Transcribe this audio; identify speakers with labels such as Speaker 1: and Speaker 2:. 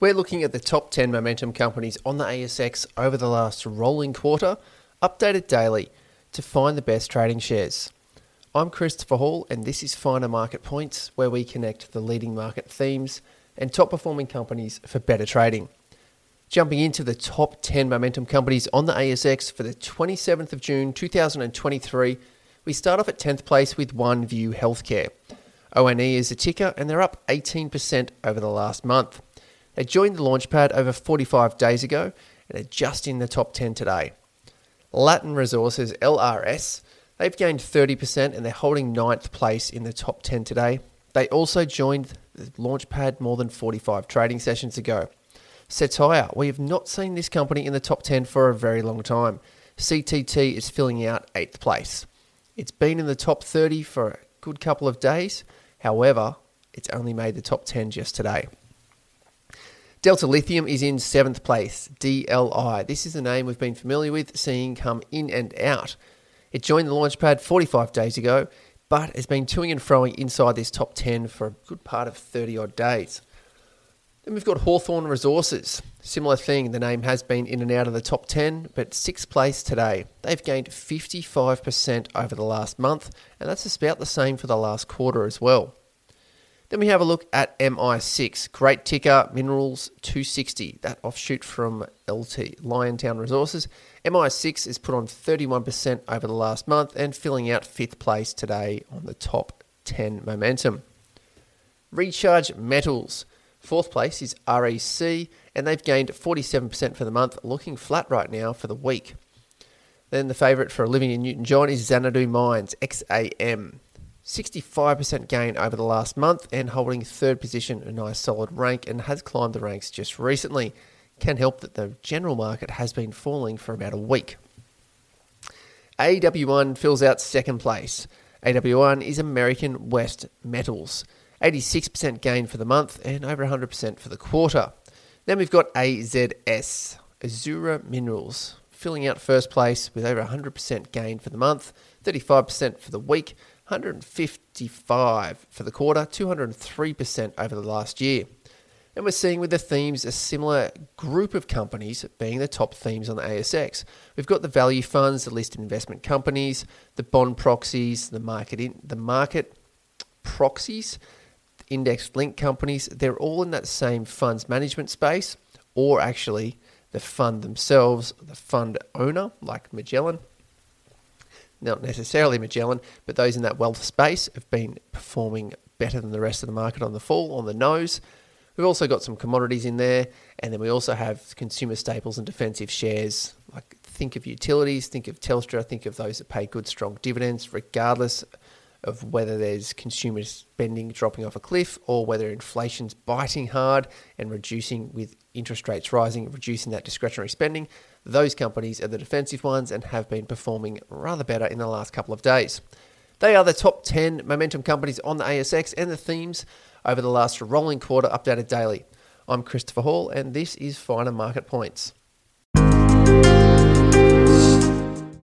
Speaker 1: We're looking at the top 10 momentum companies on the ASX over the last rolling quarter, updated daily, to find the best trading shares. I'm Christopher Hall, and this is Finer Market Points, where we connect the leading market themes and top performing companies for better trading. Jumping into the top 10 momentum companies on the ASX for the 27th of June 2023, we start off at 10th place with OneView Healthcare. ONE is a ticker, and they're up 18% over the last month. They joined the Launchpad over 45 days ago and are just in the top 10 today. Latin Resources LRS, they've gained 30% and they're holding ninth place in the top 10 today. They also joined the Launchpad more than 45 trading sessions ago. Cettire, we have not seen this company in the top 10 for a very long time. CTT is filling out 8th place. It's been in the top 30 for a good couple of days. However, it's only made the top 10 just today. Delta Lithium is in seventh place, DLI. This is a name we've been familiar with, seeing come in and out. It joined the Launchpad 45 days ago, but has been toing and froing inside this top 10 for a good part of 30 odd days. Then we've got Hawthorn Resources. Similar thing, the name has been in and out of the top 10, but sixth place today. They've gained 55% over the last month, and that's about the same for the last quarter as well. Then we have a look at MI6, Great Ticker Minerals 260, that offshoot from LT Liontown Resources. MI6 is put on 31% over the last month and filling out fifth place today on the top 10 momentum. Recharge Metals, fourth place is REC, and they've gained 47% for the month, looking flat right now for the week. Then the favourite for Olivia Newton John is Xanadu Mines, XAM. 65% gain over the last month and holding third position, a nice solid rank, and has climbed the ranks just recently. Can help that the general market has been falling for about a week. AW1 fills out second place. AW1 is American West Metals. 86% gain for the month and over 100% for the quarter. Then we've got AZS, Azure Minerals, filling out first place with over 100% gain for the month, 35% for the week, 155 for the quarter, 203% over the last year. And we're seeing with the themes a similar group of companies being the top themes on the ASX. We've got the value funds, the listed investment companies, the bond proxies, the market in, the market proxies, index linked companies. They're all in that same funds management space, or actually the fund themselves, the fund owner, like Magellan, not necessarily Magellan, but those in that wealth space have been performing better than the rest of the market on the fall, on the nose. We've also got some commodities in there, and then we also have consumer staples and defensive shares. Like think of utilities, think of Telstra, think of those that pay good, strong dividends, regardless of whether there's consumer spending dropping off a cliff or whether inflation's biting hard and reducing with interest rates rising, reducing that discretionary spending. Those companies are the defensive ones and have been performing rather better in the last couple of days. They are the top 10 momentum companies on the ASX and the themes over the last rolling quarter updated daily. I'm Christopher Hall, and this is Finer Market Points.